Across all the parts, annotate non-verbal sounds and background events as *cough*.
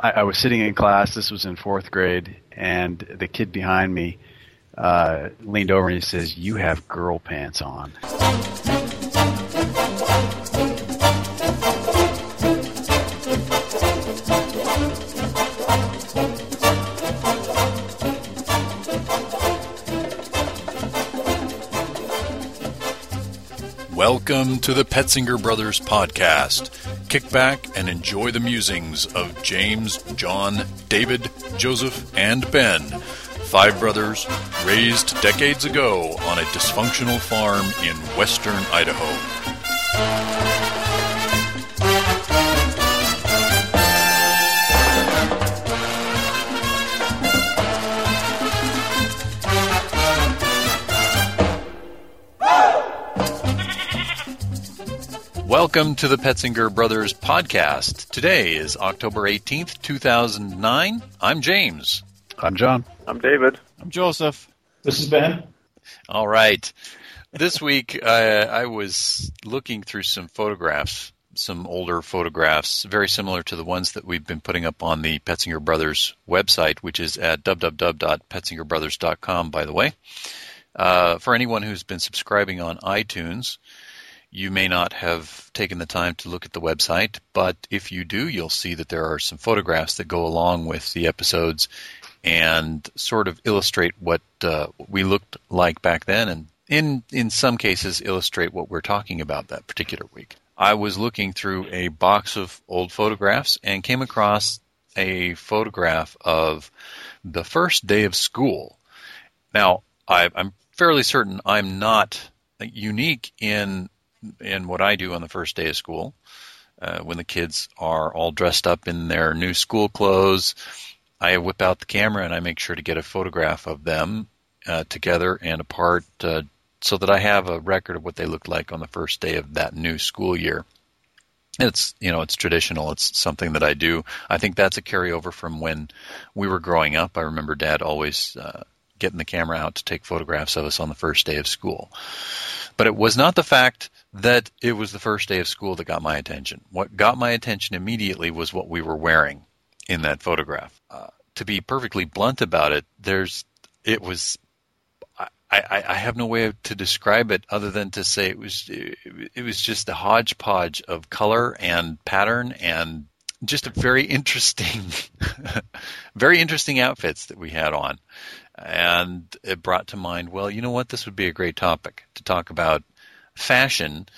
I, I was sitting in class. This was in fourth grade, and the kid behind me uh, leaned over and he says, "You have girl pants on." Welcome to the Petzinger Brothers podcast. Kick back and enjoy the musings of James, John, David, Joseph, and Ben, five brothers raised decades ago on a dysfunctional farm in western Idaho. Welcome to the Petzinger Brothers podcast. Today is October 18th, 2009. I'm James. I'm John. I'm David. I'm Joseph. This is Ben. All right. This *laughs* week, uh, I was looking through some photographs, some older photographs, very similar to the ones that we've been putting up on the Petzinger Brothers website, which is at www.petzingerbrothers.com, by the way. Uh, for anyone who's been subscribing on iTunes, you may not have taken the time to look at the website, but if you do, you'll see that there are some photographs that go along with the episodes and sort of illustrate what uh, we looked like back then, and in in some cases illustrate what we're talking about that particular week. I was looking through a box of old photographs and came across a photograph of the first day of school. Now, I, I'm fairly certain I'm not unique in in what I do on the first day of school, uh, when the kids are all dressed up in their new school clothes, I whip out the camera and I make sure to get a photograph of them uh, together and apart uh, so that I have a record of what they looked like on the first day of that new school year. It's you know it's traditional. It's something that I do. I think that's a carryover from when we were growing up. I remember Dad always uh, getting the camera out to take photographs of us on the first day of school. But it was not the fact that it was the first day of school that got my attention. What got my attention immediately was what we were wearing in that photograph. Uh, to be perfectly blunt about it, there's it was. I, I, have no way to describe it other than to say it was it was just a hodgepodge of color and pattern and just a very *laughs* interesting, very interesting outfits that we had on, and it brought to mind. Well, you know what? This would be a great topic to talk about fashion,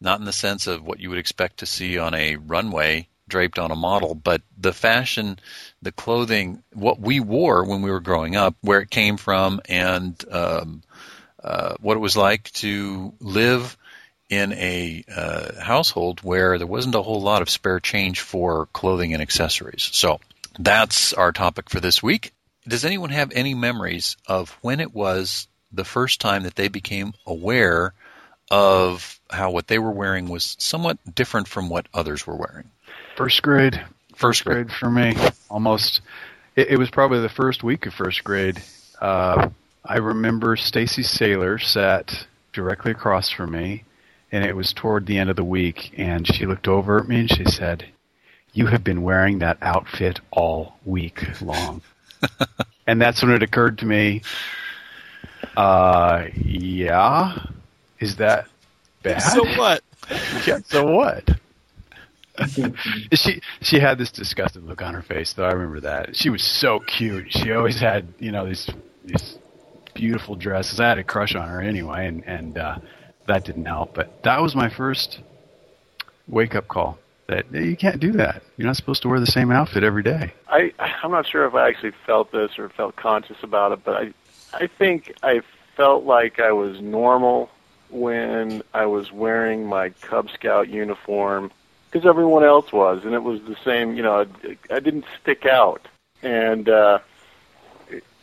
not in the sense of what you would expect to see on a runway draped on a model, but the fashion, the clothing, what we wore when we were growing up, where it came from, and um, uh, what it was like to live in a uh, household where there wasn't a whole lot of spare change for clothing and accessories. So that's our topic for this week. Does anyone have any memories of when it was the first time that they became aware of how what they were wearing was somewhat different from what others were wearing? First grade. First grade. grade for me. Almost. It, it was probably the first week of first grade. Uh, I remember Stacy Saylor sat directly across from me, and it was toward the end of the week, and she looked over at me and she said, "You have been wearing that outfit all week long." *laughs* and that's when it occurred to me. Uh, yeah, is that bad? So what? *laughs* yeah, so what? *laughs* she she had this disgusted look on her face though. I remember that. She was so cute. She always had you know these these beautiful dresses. I had a crush on her anyway, and and uh, that didn't help. But that was my first wake up call. That you can't do that. You're not supposed to wear the same outfit every day. I I'm not sure if I actually felt this or felt conscious about it, but I I think I felt like I was normal when I was wearing my Cub Scout uniform because everyone else was, and it was the same. You know, I, I didn't stick out, and uh,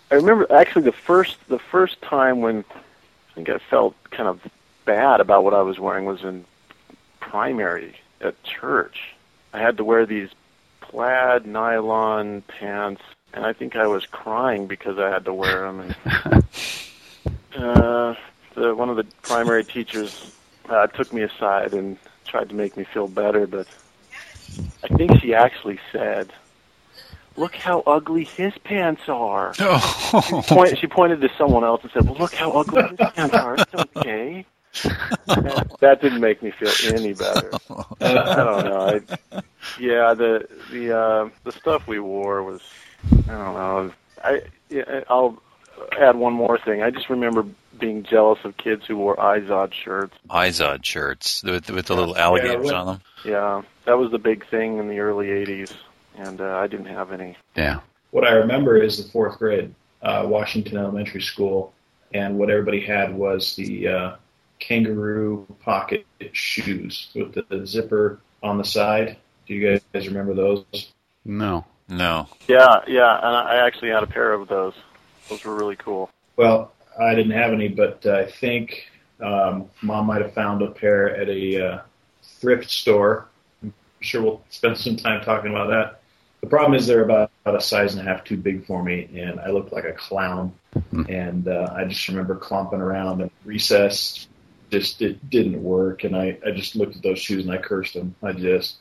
I remember actually the first the first time when I think I felt kind of bad about what I was wearing was in primary at church. I had to wear these plaid nylon pants, and I think I was crying because I had to wear them. And *laughs* uh, the, one of the primary teachers uh, took me aside and tried to make me feel better, but I think she actually said, look how ugly his pants are. *laughs* Oh. Point, she pointed to someone else and said, well, look how ugly his pants are. It's okay. That, *laughs* that didn't make me feel any better. *laughs* I don't know. I, yeah, the the uh, the stuff we wore was I don't know. I yeah, I'll add one more thing. I just remember being jealous of kids who wore Izod shirts. Izod shirts with, with the little alligators what- on them. Yeah, that was the big thing in the early '80s, and uh, I didn't have any. Yeah. What I remember is the fourth grade, uh, Washington Elementary School, and what everybody had was the uh, kangaroo pocket shoes with the, the zipper on the side. Do you guys remember those? No. No. Yeah, yeah, and I actually had a pair of those. Those were really cool. Well, I didn't have any, but uh, I think um, mom might have found a pair at a uh, thrift store. I'm sure we'll spend some time talking about that. The problem is they're about, about a size and a half too big for me, and I looked like a clown. And uh, I just remember clumping around at recess. Just it didn't work, and I, I just looked at those shoes and I cursed them. I just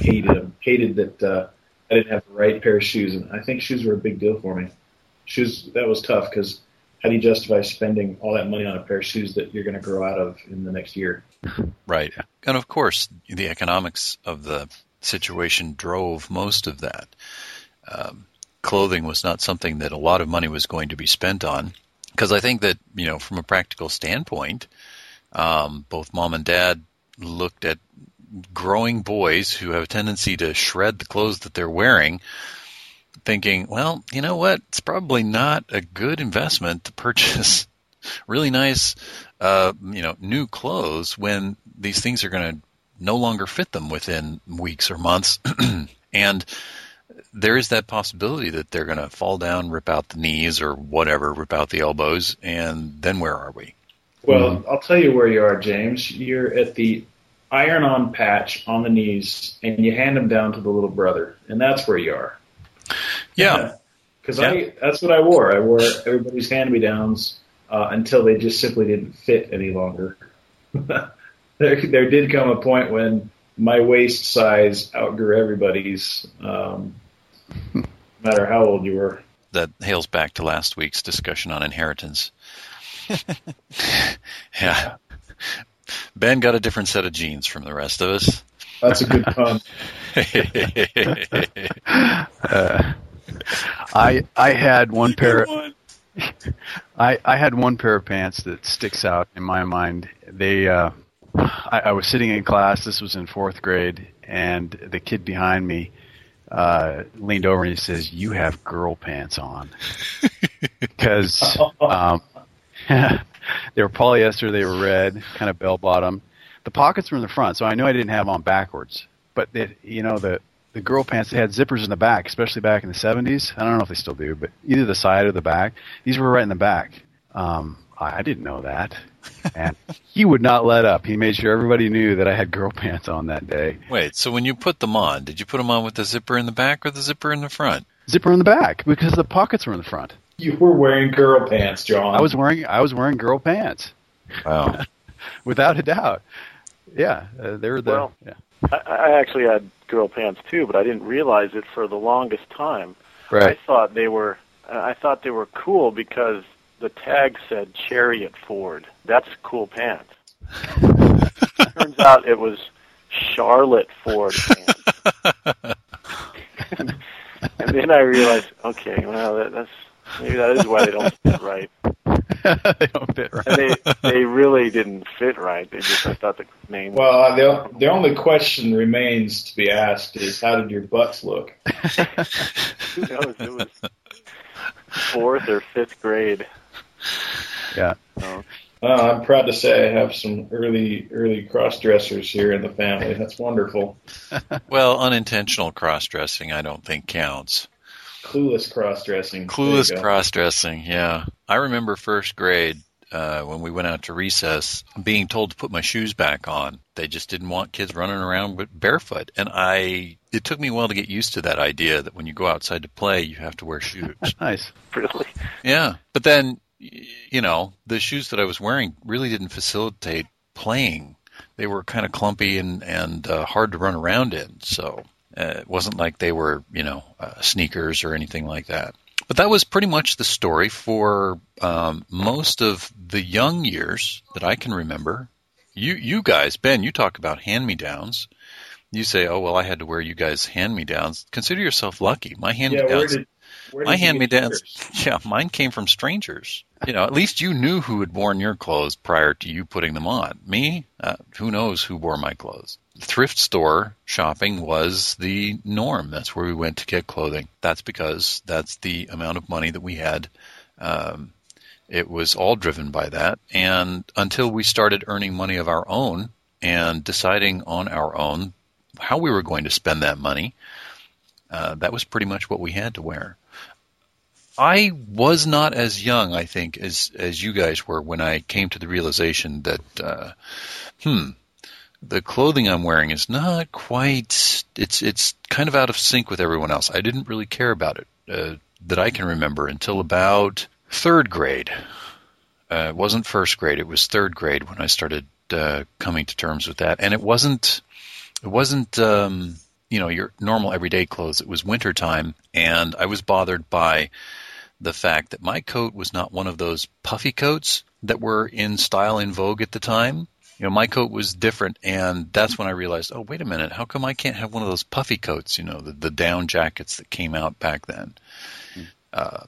hated them. Hated that uh, I didn't have the right pair of shoes, and I think shoes were a big deal for me. Shoes that was tough because how do you justify spending all that money on a pair of shoes that you're going to grow out of in the next year? *laughs* Right. And of course, the economics of the situation drove most of that. Um, clothing was not something that a lot of money was going to be spent on. Because I think that, you know, from a practical standpoint, um, both mom and dad looked at growing boys who have a tendency to shred the clothes that they're wearing, thinking, well, you know what? It's probably not a good investment to purchase *laughs* really nice, uh, you know, new clothes when these things are going to no longer fit them within weeks or months. *clears throat* and there is that possibility that they're going to fall down, rip out the knees or whatever, rip out the elbows, and then where are we? Well, I'll tell you where you are, James. You're at the iron-on patch on the knees, and you hand them down to the little brother, and that's where you are. Yeah. Because Yeah. I that's what I wore. I wore everybody's hand-me-downs uh, until they just simply didn't fit any longer. *laughs* there, there did come a point when my waist size outgrew everybody's, um, no matter how old you were. that hails back to last week's discussion on inheritance. *laughs* yeah. Ben got a different set of genes from the rest of us. That's a good pun. *laughs* Uh, I I had one pair. I I had one pair of pants that sticks out in my mind. They uh, I, I was sitting in class. This was in fourth grade, and the kid behind me uh, leaned over and he says, "You have girl pants on," *laughs* because um, *laughs* they were polyester. They were red, kind of bell bottom. The pockets were in the front, so I knew I didn't have on backwards. But it, you know the the girl pants they had zippers in the back, especially back in the seventies. I don't know if they still do, but either the side or the back. These were right in the back. Um, I, I didn't know that, and *laughs* he would not let up. He made sure everybody knew that I had girl pants on that day. Wait, so when you put them on, did you put them on with the zipper in the back or the zipper in the front? Zipper in the back because the pockets were in the front. You were wearing girl pants, John. I was wearing I was wearing girl pants Wow. *laughs* without a doubt. Yeah, uh, they were the Well- yeah. I, I actually had girl pants too, but I didn't realize it for the longest time. right. I thought they were I thought they were cool because the tag said Chariot Ford. That's cool pants. *laughs* Turns out it was Charlotte Ford pants. *laughs* and then I realized, okay, well that, that's maybe that is why they don't fit right. *laughs* they don't fit right. And they they really didn't fit right. They just I thought the name. Well, uh, the the only question remains to be asked is how did your butts look? *laughs* who knows? It was fourth or fifth grade. Yeah. So, Well, I'm proud to say I have some early early cross dressers here in the family. That's wonderful. *laughs* Well, unintentional cross dressing I don't think counts. Clueless cross dressing. Clueless cross dressing, yeah. I remember first grade uh, when we went out to recess being told to put my shoes back on. They just didn't want kids running around with barefoot. And I, it took me a while to get used to that idea that when you go outside to play, you have to wear shoes. *laughs* Nice. really, yeah. But then, you know, the shoes that I was wearing really didn't facilitate playing. They were kind of clumpy and, and uh, hard to run around in. So Uh, it wasn't like they were, you know, uh, sneakers or anything like that. But that was pretty much the story for um, most of the young years that I can remember. You, you guys, Ben, you talk about hand-me-downs. You say, "Oh well, I had to wear you guys hand-me-downs." Consider yourself lucky. My hand-me-downs, yeah, my hand-me-downs, *laughs* yeah, mine came from strangers. You know, at least you knew who had worn your clothes prior to you putting them on. Me, uh, who knows who wore my clothes? Thrift store shopping was the norm. That's where we went to get clothing. That's because that's the amount of money that we had. Um, it was all driven by that. And until we started earning money of our own and deciding on our own how we were going to spend that money, uh, that was pretty much what we had to wear. I was not as young, I think, as as you guys were when I came to the realization that, uh, hmm, the clothing I'm wearing is not quite. It's it's kind of out of sync with everyone else. I didn't really care about it uh, that I can remember until about third grade. Uh, it wasn't first grade; it was third grade when I started uh, coming to terms with that, and it wasn't it wasn't um, you know your normal everyday clothes. It was winter time, and I was bothered by the fact that my coat was not one of those puffy coats that were in style in vogue at the time. You know, my coat was different, and that's when I realized, oh, wait a minute, how come I can't have one of those puffy coats? You know, the, the down jackets that came out back then. Mm. Uh,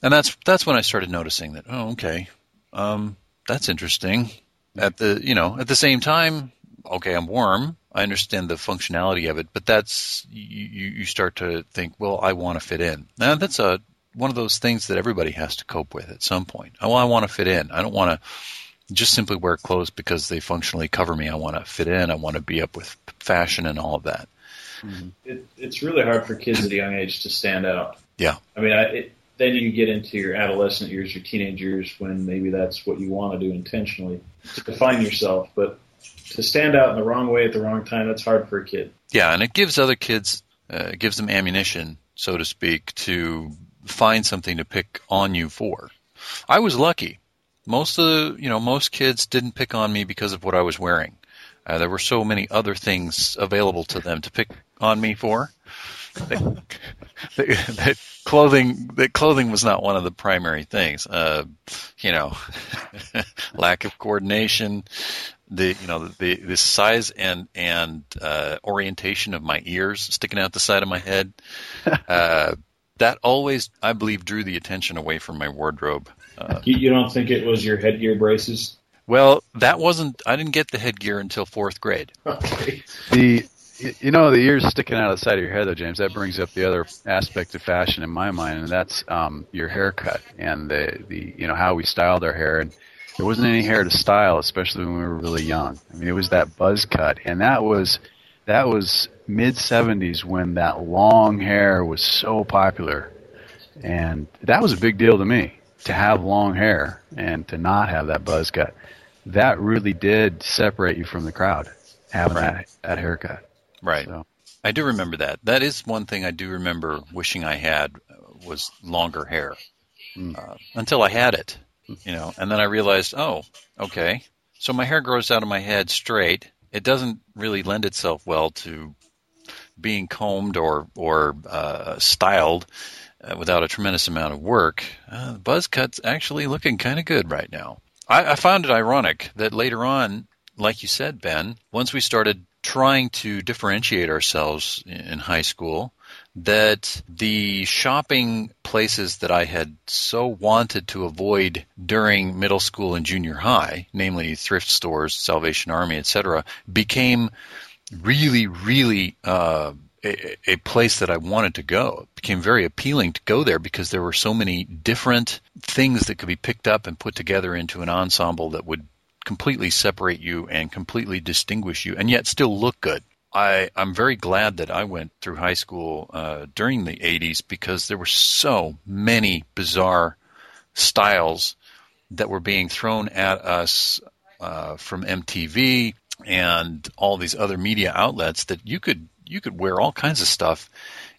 and that's that's when I started noticing that. Oh, okay, um, that's interesting. At the you know at the same time, okay, I'm warm. I understand the functionality of it, but that's you, you start to think, well, I want to fit in. Now that's a one of those things that everybody has to cope with at some point. Oh, I want to fit in. I don't want to just simply wear clothes because they functionally cover me. I want to fit in. I want to be up with fashion and all of that. Mm-hmm. It, it's really hard for kids at a young age to stand out. Yeah. I mean, I, it, then you get into your adolescent years, your teenage years, when maybe that's what you want to do intentionally to define yourself. But to stand out in the wrong way at the wrong time, that's hard for a kid. Yeah, and it gives other kids, uh, it gives them ammunition, so to speak, to find something to pick on you for. I was lucky. Most of the, you know, most kids didn't pick on me because of what I was wearing. Uh, there were so many other things available to them to pick on me for. That, *laughs* that, clothing, that clothing was not one of the primary things. Uh, you know, *laughs* lack of coordination, the you know the the size and and uh, orientation of my ears sticking out the side of my head. *laughs* Uh, that always, I believe, drew the attention away from my wardrobe. Uh, you, you don't think it was your headgear braces? Well, that wasn't. I didn't get the headgear until fourth grade. Okay. The you know the ears sticking out of the side of your head, though, James. That brings up the other aspect of fashion in my mind, and that's um, your haircut and the the you know how we styled our hair. And there wasn't any hair to style, especially when we were really young. I mean, it was that buzz cut, and that was that was mid 70s when that long hair was so popular. And that was a big deal to me to have long hair and to not have that buzz cut. That really did separate you from the crowd, having right. that, that haircut. Right. So. I do remember that. That is one thing I do remember wishing I had was longer hair. Mm. Uh, until I had it, you know, and then I realized, oh, okay. So my hair grows out of my head straight. It doesn't really lend itself well to being combed or or uh, styled uh, without a tremendous amount of work, uh, buzz cut's actually looking kind of good right now. I, I found it ironic that later on, like you said, Ben, once we started trying to differentiate ourselves in high school, that the shopping places that I had so wanted to avoid during middle school and junior high, namely thrift stores, Salvation Army, etc., became really, really uh, a, a, place that I wanted to go. It became very appealing to go there because there were so many different things that could be picked up and put together into an ensemble that would completely separate you and completely distinguish you, and yet still look good. I, I'm very glad that I went through high school uh, during the 80s because there were so many bizarre styles that were being thrown at us uh, from MTV and all these other media outlets that you could you could wear all kinds of stuff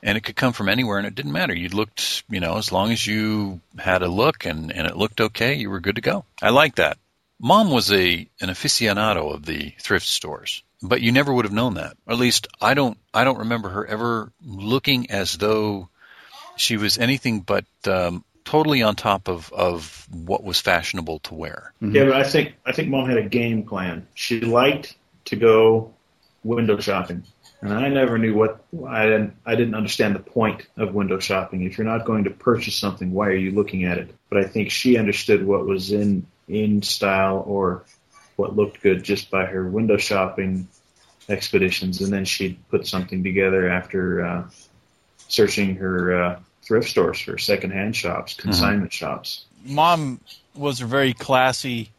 and it could come from anywhere and it didn't matter you looked you know as long as you had a look and and it looked okay you were good to go i like that mom was a an aficionado of the thrift stores But you never would have known that. Or at least I don't. I don't remember her ever looking as though she was anything but um, totally on top of, of what was fashionable to wear. Mm-hmm. Yeah, but I think I think mom had a game plan. She liked to go window shopping, and I never knew what I didn't I didn't understand the point of window shopping. If you're not going to purchase something, why are you looking at it? But I think she understood what was in in style or what looked good just by her window shopping expeditions, and then she'd put something together after uh, searching her uh, thrift stores for secondhand shops, mm-hmm. consignment mm-hmm. shops. Mom was a very classy,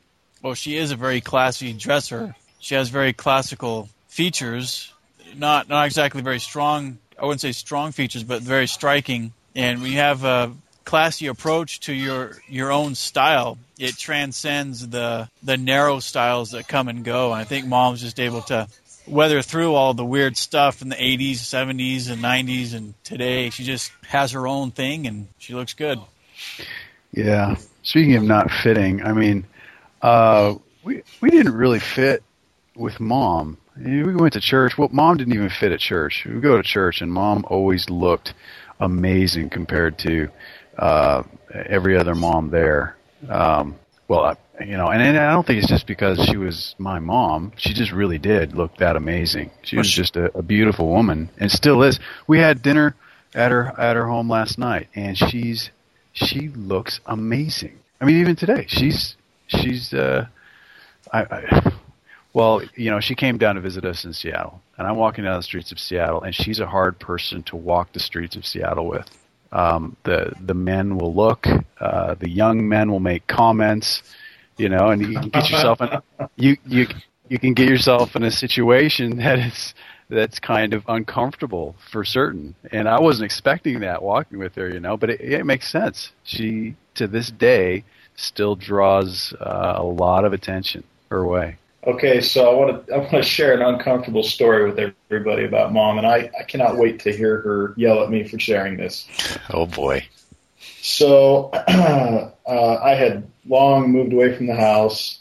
well, she is a very classy dresser. She has very classical features, not not exactly very strong. I wouldn't say strong features, but very striking. And we have a classy approach to your your own style. It transcends the the narrow styles that come and go. And I think Mom's just able to weather through all the weird stuff in the 80s, 70s, and 90s, and today she just has her own thing and she looks good. Yeah. Speaking of not fitting, I mean, uh, we we didn't really fit with mom. We went to church. Well, mom didn't even fit at church. We go to church, and mom always looked amazing compared to uh, every other mom there. Um, well, I, you know, and, and I don't think it's just because she was my mom. She just really did look that amazing. She was just a, a beautiful woman, and still is. We had dinner at her at her home last night, and she's she looks amazing. I mean, even today, she's she's. Uh, I, I well, you know, she came down to visit us in Seattle, and I'm walking down the streets of Seattle, and she's a hard person to walk the streets of Seattle with. Um, the the men will look, uh, the young men will make comments you know, and you can get yourself in you you you can get yourself in a situation *laughs* that is that's kind of uncomfortable for certain. And I wasn't expecting that walking with her, you know, but it, it makes sense. She to this day still draws uh, a lot of attention her way. Okay, so I want to I want to share an uncomfortable story with everybody about mom, and I, I cannot wait to hear her yell at me for sharing this. Oh boy! So *clears throat* uh, I had long moved away from the house,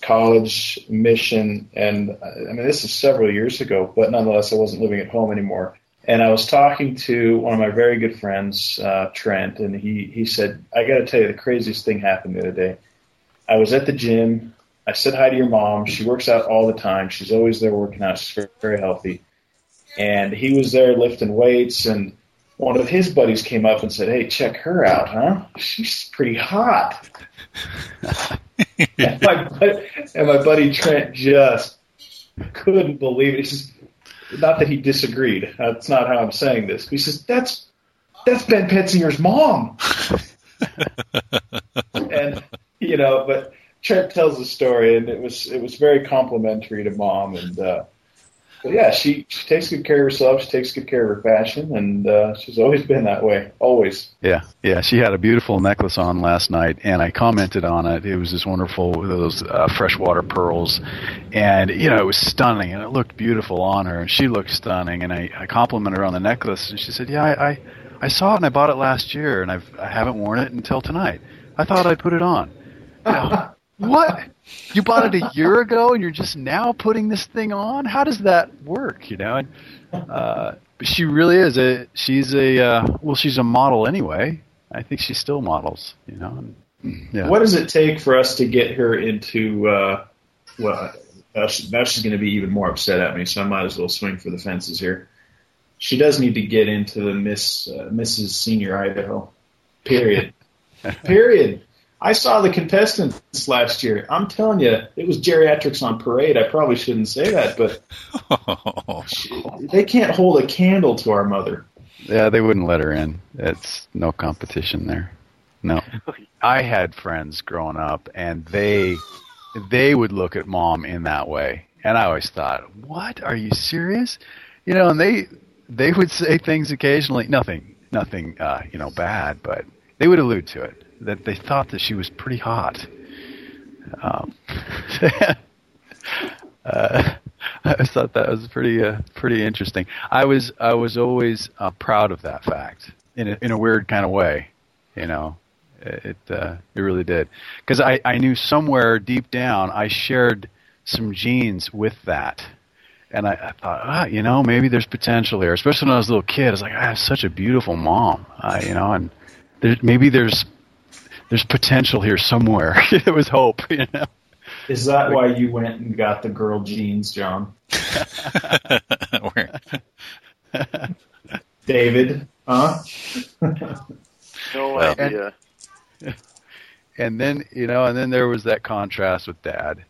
college, mission, and I mean, this is several years ago, but nonetheless, I wasn't living at home anymore. And I was talking to one of my very good friends, uh, Trent, and he, he said, I got to tell you, the craziest thing happened the other day. I was at the gym. I said hi to your mom. She works out all the time. She's always there working out. She's very, healthy. And he was there lifting weights and one of his buddies came up and said, "Hey, check her out, huh? She's pretty hot." *laughs* and, my buddy, and my buddy Trent just couldn't believe it. He says, not that he disagreed. That's not how I'm saying this. He says, "That's that's Ben Petzinger's mom." *laughs* and you know, but Trent tells the story, and it was it was very complimentary to mom, and uh, but yeah, she, she takes good care of herself. She takes good care of her fashion, and uh, she's always been that way. Always. Yeah, yeah. She had a beautiful necklace on last night, and I commented on it. It was this wonderful those uh, freshwater pearls, and you know it was stunning, and it looked beautiful on her, and she looked stunning. And I, I complimented her on the necklace, and she said, "Yeah, I, I I saw it and I bought it last year, and I've I haven't worn it until tonight. I thought I'd put it on." *laughs* what? You bought it a year ago and you're just now putting this thing on? How does that work? You know, and, uh, but she really is a. She's a. Uh, well, she's a model anyway. I think she still models. You know. Yeah. What does it take for us to get her into? Uh, well, now she's going to be even more upset at me, so I might as well swing for the fences here. She does need to get into the Miss uh, Mrs. Senior Idaho. Period. *laughs* Period. I saw the contestants last year. I'm telling you, it was geriatrics on parade. I probably shouldn't say that, but *laughs* they can't hold a candle to our mother. Yeah, they wouldn't let her in. It's no competition there. No. I had friends growing up and they they would look at mom in that way. And I always thought, "What? Are you serious?" You know, and they they would say things occasionally, nothing nothing uh, you know, bad, but they would allude to it that they thought that she was pretty hot. Um, *laughs* uh, *laughs* I thought that was pretty uh, pretty interesting. I was I was always uh, proud of that fact in a, in a weird kind of way, you know. It uh, it really did because I I knew somewhere deep down I shared some genes with that. and I, I thought, ah, you know, maybe there's potential here. Especially when I was a little kid, I was like, I have such a beautiful mom, uh, you know, and there, maybe there's there's potential here somewhere. *laughs* there was hope, you know. Is that why you went and got the girl jeans, John? *laughs* David, huh? No Well- idea. and then you know, and then there was that contrast with dad.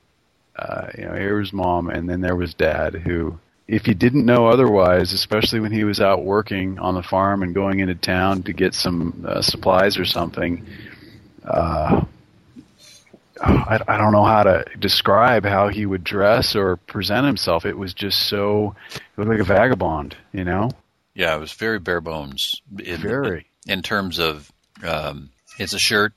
Uh, you know, here was mom, and then there was dad, who, if you didn't know otherwise, especially when he was out working on the farm and going into town to get some uh, supplies or something, uh, I, I don't know how to describe how he would dress or present himself. It was just so, it looked like a vagabond, you know, yeah, it was very bare bones. In, very. in terms of um, it's a shirt,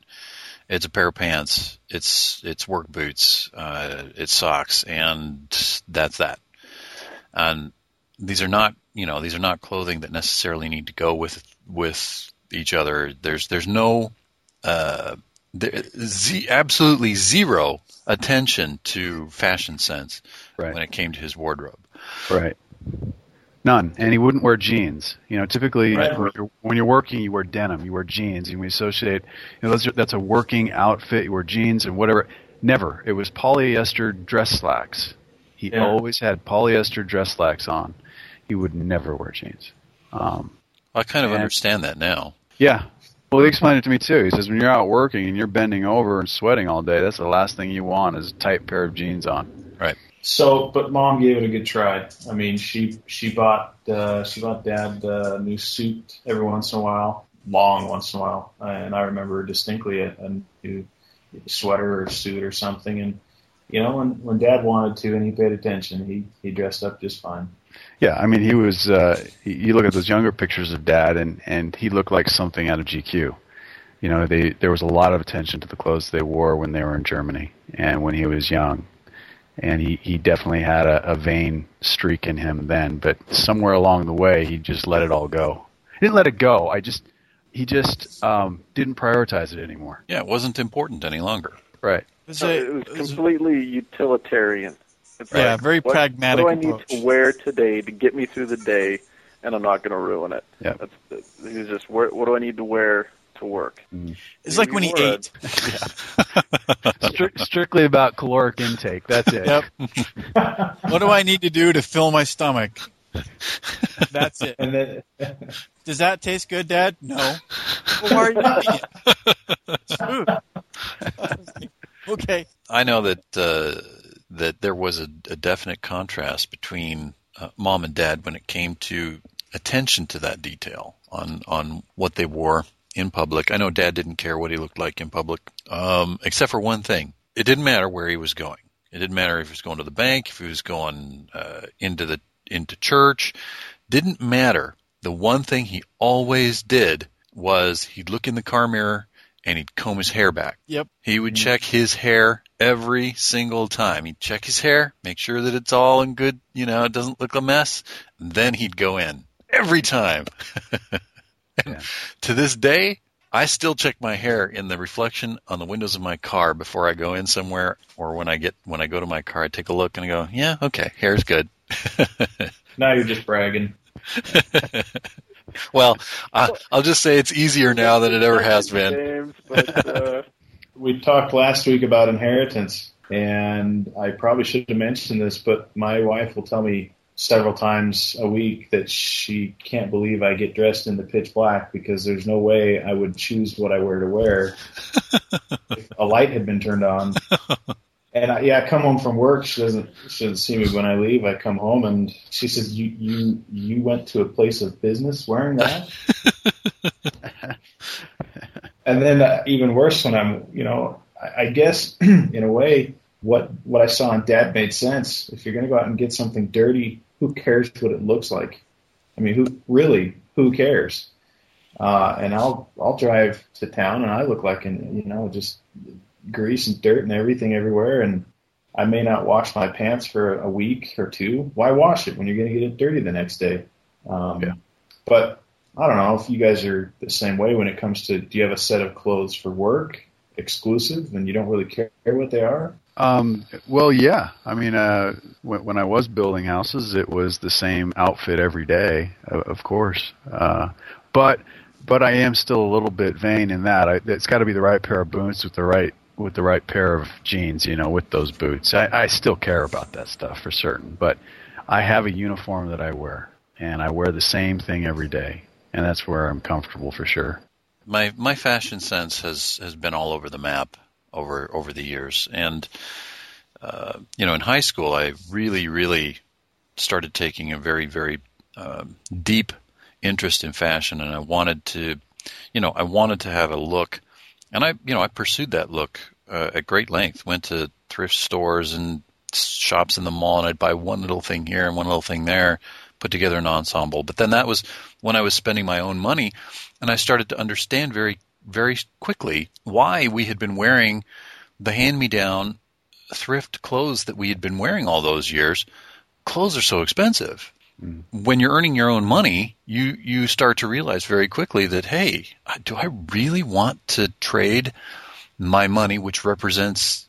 it's a pair of pants, it's it's work boots, uh, it's socks, and that's that. And these are not you know these are not clothing that necessarily need to go with with each other. There's there's no uh, z- absolutely zero attention to fashion sense Right. when it came to his wardrobe. Right. None. And he wouldn't wear jeans. You know, typically Right. when, you're, when you're working, you wear denim, you wear jeans, and we associate, you know, that's, that's a working outfit. You wear jeans and whatever. Never. It was polyester dress slacks. He Yeah. always had polyester dress slacks on. He would never wear jeans. Um, I kind of And- understand that now. yeah. Well, he explained it to me too. He says when you're out working and you're bending over and sweating all day, that's the last thing you want is a tight pair of jeans on. Right. So, but mom gave it a good try. I mean, she she bought uh, she bought dad a new suit every once in a while, long once in a while, and I remember distinctly a, a new sweater or suit or something. And you know, when when dad wanted to and he paid attention, he he dressed up just fine. Yeah, I mean, he was. Uh, he- you look at those younger pictures of Dad, and and he looked like something out of GQ. You know, they there was a lot of attention to the clothes they wore when they were in Germany and when he was young, and he he definitely had a, a vain streak in him then. But somewhere along the way, he just let it all go. He didn't let it go. I just he just um, didn't prioritize it anymore. Yeah, it wasn't important any longer. Right. It's So a- it was completely utilitarian. It's Yeah, like, very what, pragmatic What do I need approach. to wear today to get me through the day, and I'm not going to ruin it? Yeah. That's, that's, he's just, where, what do I need to wear to work? It's like when he Maybe more ate. *laughs* Stri- strictly about caloric intake. That's it. Yep. *laughs* What do I need to do to fill my stomach? That's it. And then Does that taste good, Dad? No. *laughs* Well, why are you eating it? It's food. okay. I know that uh, that there was a, a definite contrast between uh, mom and dad when it came to attention to that detail on on what they wore in public. I know dad didn't care what he looked like in public, um, except for one thing. It didn't matter where he was going. It didn't matter if he was going to the bank, if he was going uh, into the into church. Didn't matter. The one thing he always did was he'd look in the car mirror and he'd comb his hair back. Yep. He would mm-hmm. check his hair every single time. He'd check his hair, make sure that it's all in good, you know, it doesn't look a mess. And then he'd go in every time. *laughs* and Yeah. to this day, I still check my hair in the reflection on the windows of my car before I go in somewhere or when I get when I go to my car I take a look and I go, "Yeah, okay, hair's good." *laughs* now you're just bragging. *laughs* well, I, I'll just say it's easier now than it ever has been. But uh, We talked last week about inheritance, and I probably should have mentioned this, but my wife will tell me several times a week that she can't believe I get dressed in the pitch black because there's no way I would choose what I wear to wear *laughs* if a light had been turned on. *laughs* And I, yeah, I come home from work. She doesn't she doesn't see me when I leave. I come home and she says, "You you you went to a place of business wearing that." *laughs* and then uh, even worse when I'm, you know, I, I guess *clears throat* in a way what what I saw in Dad made sense. If you're going to go out and get something dirty, who cares what it looks like? I mean, who really who cares? Uh, and I'll I'll drive to town and I look like an you know just grease and dirt and everything everywhere and I may not wash my pants for a week or two. Why wash it when you're going to get it dirty the next day? Um, Yeah. But I don't know if you guys are the same way when it comes to do you have a set of clothes for work exclusive and you don't really care what they are? Um, well, yeah. I mean, uh, when, when I was building houses, it was the same outfit every day, of, of course. Uh, but but I am still a little bit vain in that. I, it's got to be the right pair of boots with the right with the right pair of jeans, you know, with those boots. I, I still care about that stuff for certain, but I have a uniform that I wear, and I wear the same thing every day, and that's where I'm comfortable for sure. My my fashion sense has has been all over the map over over the years, and uh, you know, in high school, I really really started taking a very very uh, deep interest in fashion, and I wanted to, you know, I wanted to have a look, and I, you know, I pursued that look uh, at great length. Went to thrift stores and shops in the mall, and I'd buy one little thing here and one little thing there, put together an ensemble. But then that was when I was spending my own money, and I started to understand very, very quickly why we had been wearing the hand-me-down thrift clothes that we had been wearing all those years. Clothes are so expensive when you're earning your own money, you you start to realize very quickly that hey, do I really want to trade my money, which represents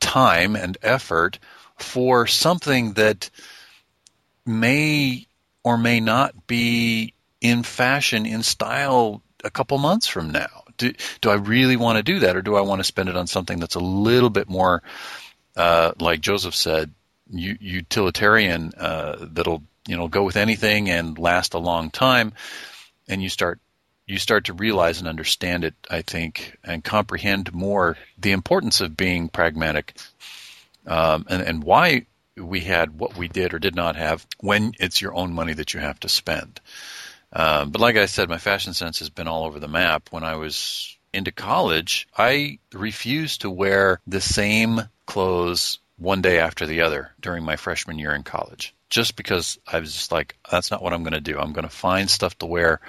time and effort, for something that may or may not be in fashion, in style, a couple months from now? Do, do I really want to do that, or do I want to spend it on something that's a little bit more, uh, like Joseph said, utilitarian, uh, that'll you know go with anything and last a long time. And you start you start to realize and understand it i think and comprehend more the importance of being pragmatic um, and, and why we had what we did or did not have when it's your own money that you have to spend. Um, but like i said my fashion sense has been all over the map. When i was into college i refused to wear the same clothes one day after the other during my freshman year in college just because I was just like, that's not what I'm going to do. I'm going to find stuff to wear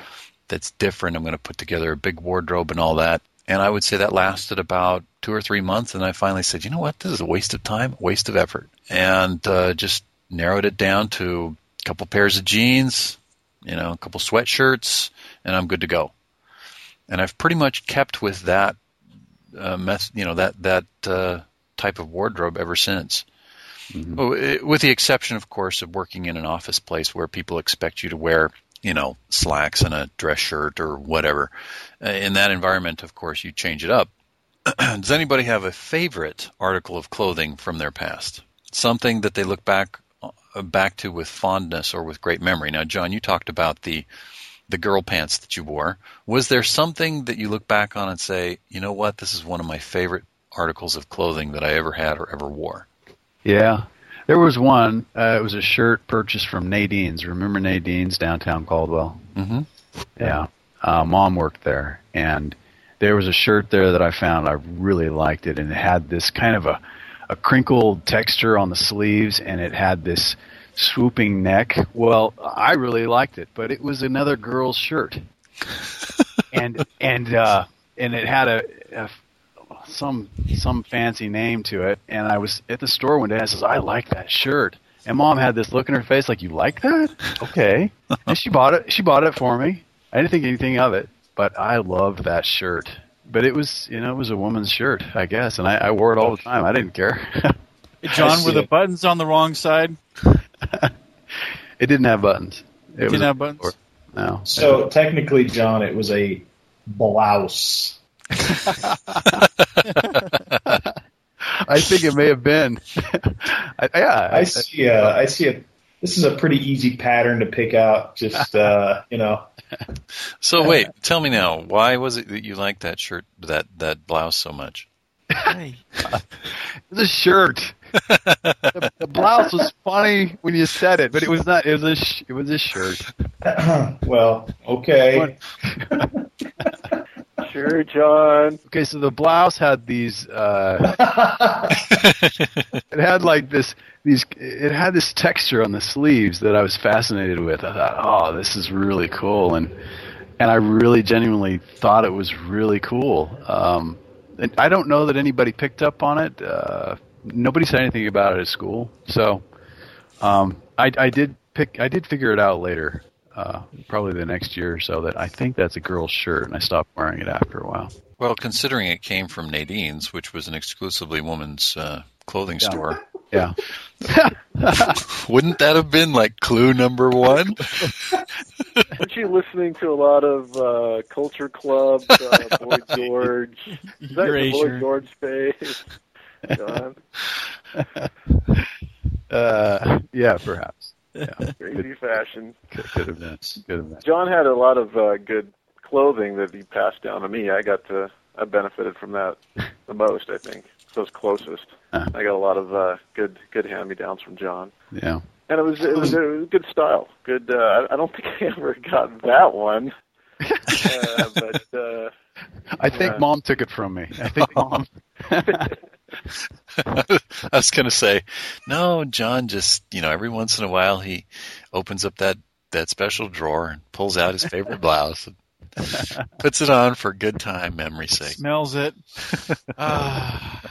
that's different. I'm going to put together a big wardrobe and all that. And I would say that lasted about two or three months. And I finally said, you know what? This is a waste of time, waste of effort. And uh, just narrowed it down to a couple pairs of jeans, you know, a couple sweatshirts, and I'm good to go. And I've pretty much kept with that, uh, mess, you know, that that uh, type of wardrobe ever since. Mm-hmm. With the exception, of course, of working in an office place where people expect you to wear, you know, slacks and a dress shirt or whatever. Uh, in that environment, of course, you change it up. *clears throat* Does anybody have a favorite article of clothing from their past? Something that they look back uh, back to with fondness or with great memory. Now, John, you talked about the the girl pants that you wore. Was there something that you look back on and say, you know what, this is one of my favorite articles of clothing that I ever had or ever wore? Yeah. There was one. Uh, it was a shirt purchased from Nadine's. Remember Nadine's downtown Caldwell? Mm-hmm. Yeah. Uh, Mom worked there, and there was a shirt there that I found. I really liked it, and it had this kind of a a crinkled texture on the sleeves, and it had this swooping neck. Well, I really liked it, but it was another girl's shirt, *laughs* and and uh, and it had a, a some some fancy name to it. And I was at the store one day. And I says, "I like that shirt." And mom had this look in her face, like, "You like that? Okay." and she bought it. She bought it for me. I didn't think anything of it, but I loved that shirt. But it was, you know, it was a woman's shirt, I guess, and I, I wore it all the time. I didn't care. John, were the buttons on the wrong side? *laughs* it didn't have buttons. It, it didn't have buttons. No. So technically, John, it was a blouse. *laughs* *laughs* I think it may have been. *laughs* I, yeah, I see. Uh, I see a. This is a pretty easy pattern to pick out. Just uh, you know. *laughs* So wait, tell me now, why was it that you liked that shirt, that that blouse so much? Hey. it's a shirt. the, the, blouse was funny when you said it, but it was not. It was a. sh- It was a shirt. well, okay. Sure, John. Okay, so the blouse had these. Uh, *laughs* it had like this. These. It had this texture on the sleeves that I was fascinated with. I thought, oh, this is really cool, and and I really genuinely thought it was really cool. Um, and I don't know that anybody picked up on it. Uh, nobody said anything about it at school, so um, I, I did pick. I did figure it out later uh, probably the next year or so that I think that's a girl's shirt, and I stopped wearing it after a while. Well, considering it came from Nadine's, which was an exclusively woman's uh, clothing Yeah. store, *laughs* Yeah. *laughs* wouldn't that have been like clue number one? *laughs* Weren't you listening to a lot of uh, Culture Club, uh, Boy George? Is that the Boy George phase? John, Uh, yeah, perhaps. Yeah. crazy fashion. Could, could have been. Could have been. John had a lot of uh, good clothing that he passed down to me. I got to, I benefited from that the most. I think so. those closest. Uh-huh. I got a lot of uh, good, good hand-me-downs from John. Yeah. And it was it was, it was good style. Good. Uh, I, I don't *laughs* think I ever got that one, *laughs* uh, but uh, I think Yeah. mom took it from me. I think mom. *laughs* *laughs* I was going to say, no, John just, you know, every once in a while he opens up that, that special drawer and pulls out his favorite *laughs* blouse and puts it on for good time memory sake. Smells it. *laughs* Ah.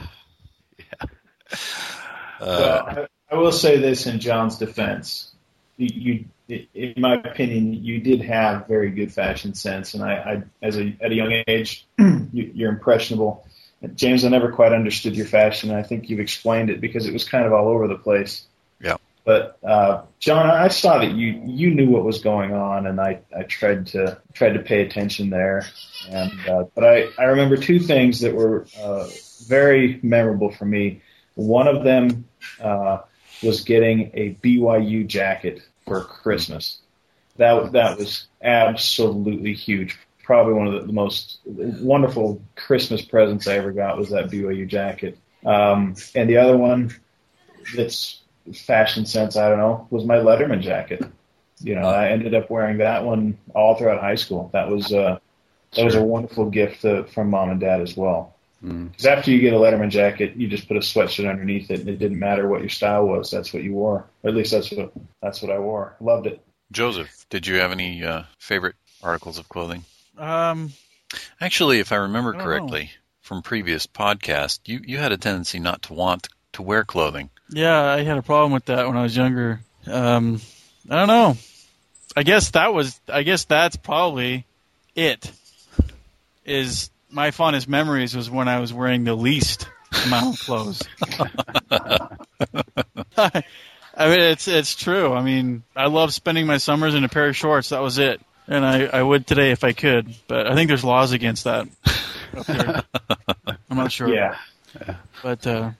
Uh, Well, I, I will say this in John's defense. You, you, in my opinion, you did have very good fashion sense, and I, I as a at a young age, *clears throat* you, you're impressionable. James, I never quite understood your fashion. I think you've explained it because it was kind of all over the place. Yeah. But uh, John, I saw that you you knew what was going on, and I, I tried to tried to pay attention there. And uh, but I, I remember two things that were uh, very memorable for me. One of them uh, was getting a BYU jacket for Christmas. That that was absolutely huge. Probably one of the, most wonderful Christmas presents I ever got was that BYU jacket. Um, and the other one that's fashion sense, I don't know, was my Letterman jacket. You know, I ended up wearing that one all throughout high school. That was uh, that was a wonderful gift uh, from mom and dad as well. Mm. Because after you get a Letterman jacket, you just put a sweatshirt underneath it, and it didn't matter what your style was. That's what you wore. Or at least that's what that's what I wore. Loved it. Joseph, did you have any uh, favorite articles of clothing? Um, Actually, if I remember I correctly from previous podcasts, you, you had a tendency not to want to wear clothing. yeah, I had a problem with that when I was younger. Um, I don't know. I guess that was. I guess that's probably it. Is my fondest memories was when I was wearing the least amount of clothes. *laughs* *laughs* I mean, it's it's true. I mean, I love spending my summers in a pair of shorts. That was it, and I I would today if I could. But I think there's laws against that. *laughs* I'm not sure. Yeah. But uh,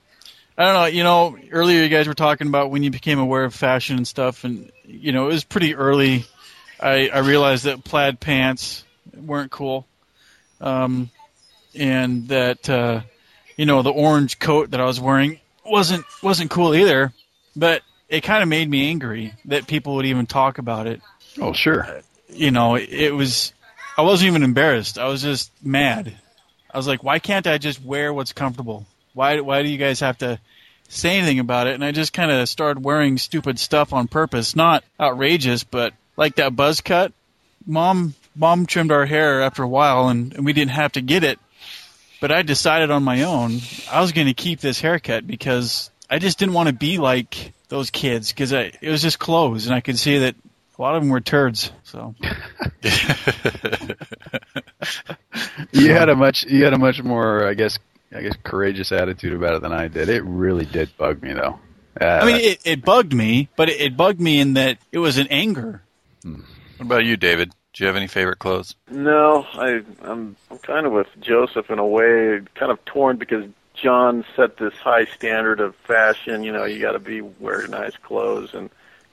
I don't know. You know, earlier you guys were talking about when you became aware of fashion and stuff, and you know it was pretty early. I, I realized that plaid pants weren't cool, um, and that uh, you know the orange coat that I was wearing wasn't wasn't cool either. But it kind of made me angry that people would even talk about it. Oh, sure. You know, it was. I wasn't even embarrassed. I was just mad. I was like, why can't I just wear what's comfortable? Why why do you guys have to say anything about it? And I just kind of started wearing stupid stuff on purpose, not outrageous, but like that buzz cut. Mom mom trimmed our hair after a while, and, and we didn't have to get it. But I decided on my own I was going to keep this haircut because I just didn't want to be like those kids because it was just clothes, and I could see that a lot of them were turds. So *laughs* You had a much you had a much more I guess I guess courageous attitude about it than I did. It really did bug me though. Uh, I mean, it, it bugged me, but it, it bugged me in that it was an anger. What about you, David? Do you have any favorite clothes? No, I, I'm I'm kind of with Joseph in a way, kind of torn because John set this high standard of fashion. You know, you got to be wear nice clothes, and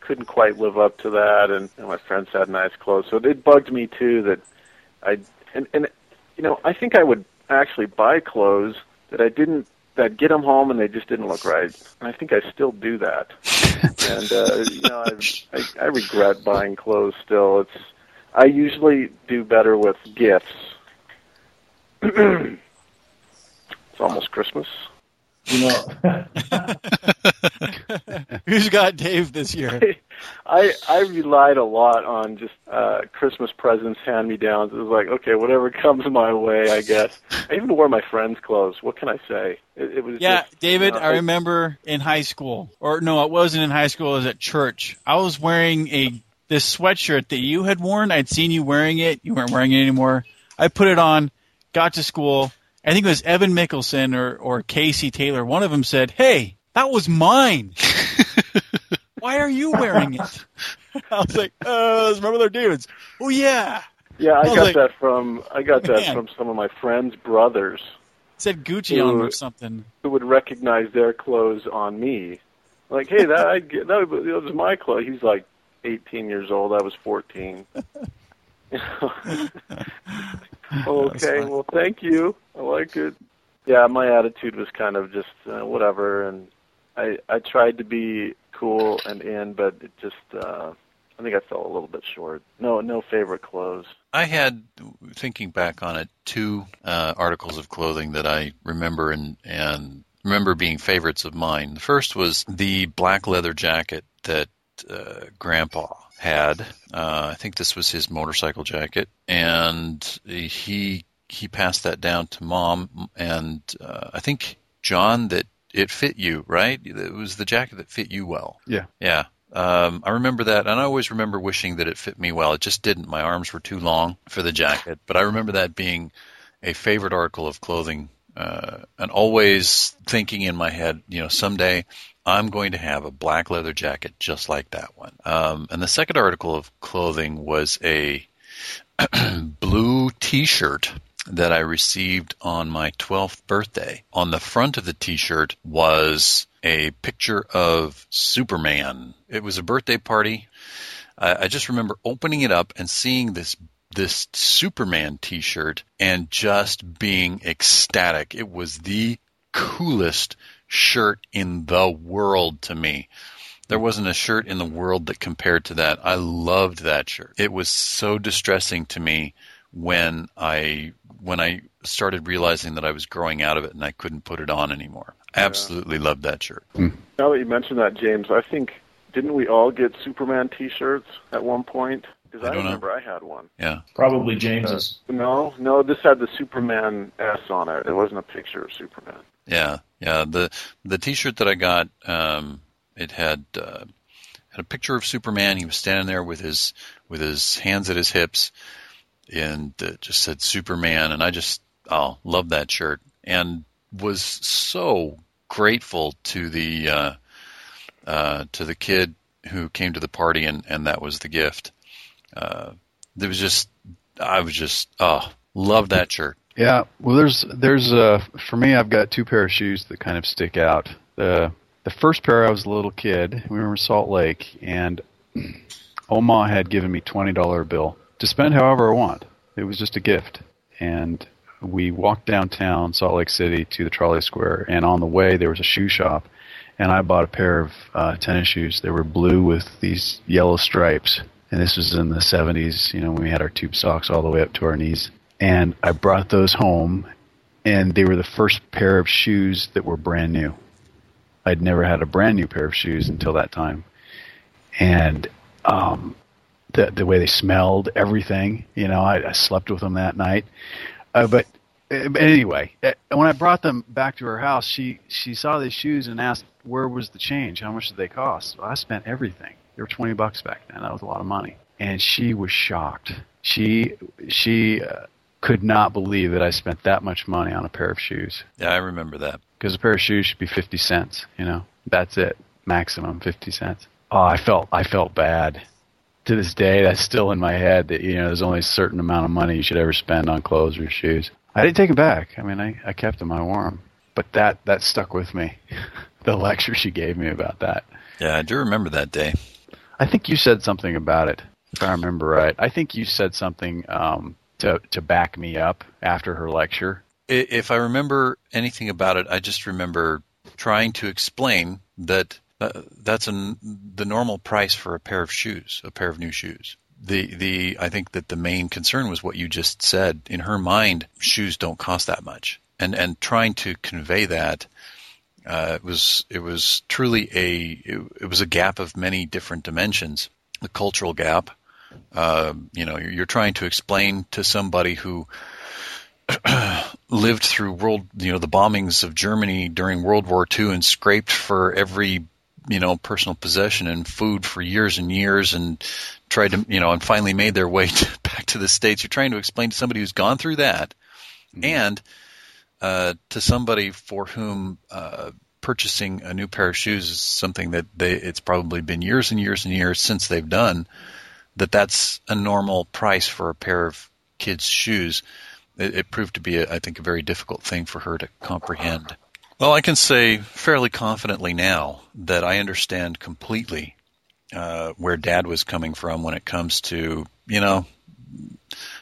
couldn't quite live up to that. And, and my friends had nice clothes, so it bugged me too that I and and you know I think I would actually buy clothes that I didn't that get them home and they just didn't look right. And I think I still do that. *laughs* and uh, you know I, I I regret buying clothes still. It's I usually do better with gifts. *clears throat* it's almost Christmas. You know, *laughs* Who's got Dave this year? *laughs* I I relied a lot on just uh Christmas presents, hand me downs. It was like, okay, whatever *laughs* comes my way, I guess. I even wore my friends' clothes. What can I say? It, it was Yeah, just, David, you know, I remember in high school, or no, it wasn't in high school. It was at church. I was wearing a this sweatshirt that you had worn. I'd seen you wearing it. You weren't wearing it anymore. I put it on, got to school, I think it was Evan Mickelson or, or Casey Taylor. One of them said, "Hey, that was mine. *laughs* Why are you wearing it?" *laughs* I was like, "Uh, it's my brother David's." Oh yeah. Yeah, I I got like, that from I got that man. from some of my friends' brothers It said Gucci on or something. who would recognize their clothes on me. Like, hey, that I get that that was my clothes. He's like 18 years old. I was 14. *laughs* *laughs* okay, well, thank you. I like it. Yeah, my attitude was kind of just uh, whatever, and I I tried to be cool and in, but it just uh, I think I fell a little bit short. No, no favorite clothes. I had, thinking back on it, two uh, articles of clothing that I remember and, and remember being favorites of mine. The first was the black leather jacket that uh, Grandpa had. Uh, I think this was his motorcycle jacket, and he he passed that down to Mom, and uh, I think John that it fit you right. It was the jacket that fit you well. Yeah. Yeah. Um, I remember that, and I always remember wishing that it fit me well. It just didn't. My arms were too long for the jacket, but I remember that being a favorite article of clothing, uh, and always thinking in my head, you know, someday I'm going to have a black leather jacket just like that one. Um, and the second article of clothing was a *clears throat* blue T-shirt that I received on my 12th birthday. On the front of the T-shirt was a picture of Superman. It was a birthday party. I, I just remember opening it up and seeing this this Superman T-shirt and just being ecstatic. It was the coolest shirt in the world to me. There wasn't a shirt in the world that compared to that. I loved that shirt. It was so distressing to me when I when I started realizing that I was growing out of it and I couldn't put it on anymore. Absolutely loved that shirt. Hmm. Now that you mention that, James, I think didn't we all get Superman T-shirts at one point? Because I I, don't know. remember I had one. Yeah. Probably James's. No, no, this had the Superman S on it. It wasn't a picture of Superman. Yeah, yeah. The the T-shirt that I got, um, it had uh, had a picture of Superman. He was standing there with his with his hands at his hips, and it just said Superman. And I just oh loved that shirt, and was so grateful to the uh, uh, to the kid who came to the party, and and that was the gift. Uh, there was just I was just oh loved that shirt. Yeah, well, there's there's uh for me, I've got two pair of shoes that kind of stick out. The the first pair, I was a little kid. We were in Salt Lake, and *clears throat* Oma had given me twenty dollar bill to spend however I want. It was just a gift, and we walked downtown Salt Lake City to the trolley square, and on the way there was a shoe shop, and I bought a pair of uh, tennis shoes. They were blue with these yellow stripes, and this was in the '70s. You know, when we had our tube socks all the way up to our knees and I brought those home, and they were the first pair of shoes that were brand new. I'd never had a brand new pair of shoes until that time, and um, the the way they smelled, everything. You know, I, I slept with them that night. Uh, but, uh, anyway, uh, when I brought them back to her house, she she saw these shoes and asked where was the change? How much did they cost? Well, I spent everything. They were twenty bucks back then. That was a lot of money, and she was shocked. She she. Uh, could not believe that I spent that much money on a pair of shoes Yeah, I remember that. because a pair of shoes should be 50 cents, you know. That's it, maximum 50 cents. Oh, I felt I felt bad. To this day, that's still in my head that you know there's only a certain amount of money you should ever spend on clothes or shoes. I didn't take them back. I mean, I, I kept them. I wore them. But that that stuck with me. *laughs* the lecture she gave me about that. Yeah, I do remember that day. I think you said something about it, if I remember right. I think you said something um, to to back me up after her lecture. If I remember anything about it, I just remember trying to explain that uh, that's an, the normal price for a pair of shoes, a pair of new shoes. The the I think that the main concern was what you just said. In her mind, shoes don't cost that much, and and trying to convey that uh, it was it was truly a it, it was a gap of many different dimensions. The cultural gap. Uh, you know, you're, you're trying to explain to somebody who *clears throat* lived through world, you know, the bombings of Germany during World War II and scraped for every, you know, personal possession and food for years and years and tried to, you know, and finally made their way *laughs* to, back to the States. You're trying to explain to somebody who's gone through that and uh, to somebody for whom uh, purchasing a new pair of shoes is something that they it's probably been years and years and years since they've done that that's a normal price for a pair of kids shoes. It, it proved to be a, I think a very difficult thing for her to comprehend. Well I can say fairly confidently now that I understand completely uh, where dad was coming from when it comes to you know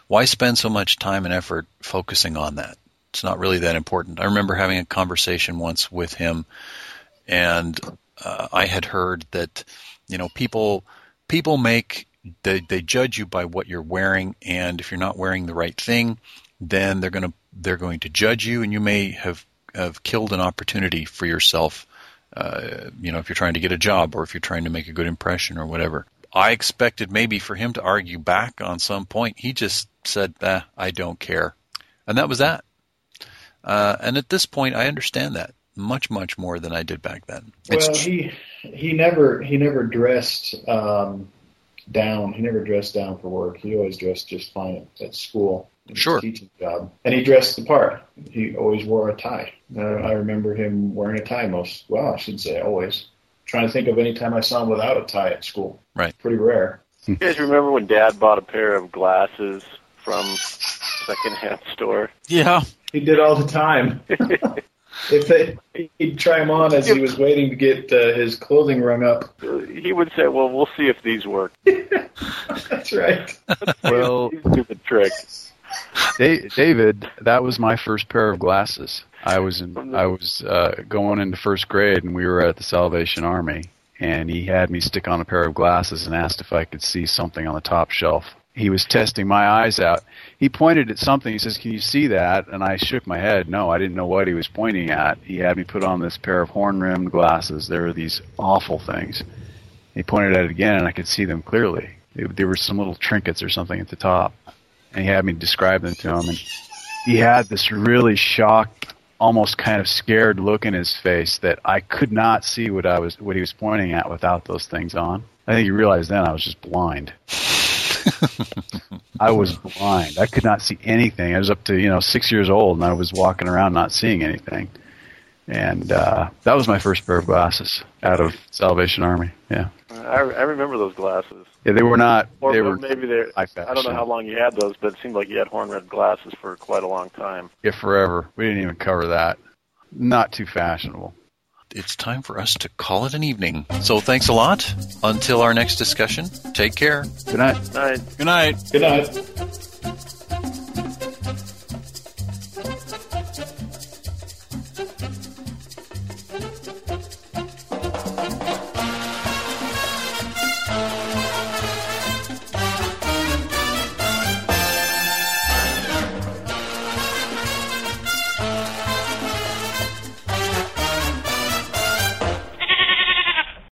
why spend so much time and effort focusing on that? It's not really that important. I remember having a conversation once with him, and uh, I had heard that you know people people make they they judge you by what you're wearing, and if you're not wearing the right thing, then they're gonna they're going to judge you, and you may have have killed an opportunity for yourself. Uh, you know, if you're trying to get a job or if you're trying to make a good impression or whatever. I expected maybe for him to argue back on some point. He just said, eh, "I don't care," and that was that. Uh, and at this point, I understand that much, much more than I did back then. It's well, he he never he never dressed um, down. He never dressed down for work. He always dressed just fine at, at school. Sure. teaching job, and he dressed the part. He always wore a tie. Uh, I remember him wearing a tie most. Well, I should say always. I'm trying to think of any time I saw him without a tie at school. Right. Pretty rare. You guys remember when Dad bought a pair of glasses from secondhand store? Yeah. He did all the time. *laughs* if they, he'd try them on as he was waiting to get uh, his clothing rung up. He would say, "Well, we'll see if these work." *laughs* That's right. Well, *laughs* do the trick. David, that was my first pair of glasses. I was in, I was uh, going into first grade, and we were at the Salvation Army, and he had me stick on a pair of glasses and asked if I could see something on the top shelf he was testing my eyes out. He pointed at something. He says, "Can you see that?" And I shook my head. No, I didn't know what he was pointing at. He had me put on this pair of horn-rimmed glasses. There were these awful things. He pointed at it again, and I could see them clearly. There were some little trinkets or something at the top, and he had me describe them to him. And he had this really shocked, almost kind of scared look in his face that I could not see what I was what he was pointing at without those things on. I think he realized then I was just blind. *laughs* I was blind. I could not see anything. I was up to you know six years old, and I was walking around not seeing anything. And uh, that was my first pair of glasses out of Salvation Army. Yeah, I, I remember those glasses. Yeah, they were not. Or they were maybe they're. I don't know how long you had those, but it seemed like you had horn red glasses for quite a long time. Yeah, forever. We didn't even cover that. Not too fashionable it's time for us to call it an evening. So thanks a lot. Until our next discussion, take care. Good night. Good night. Good night. Good night.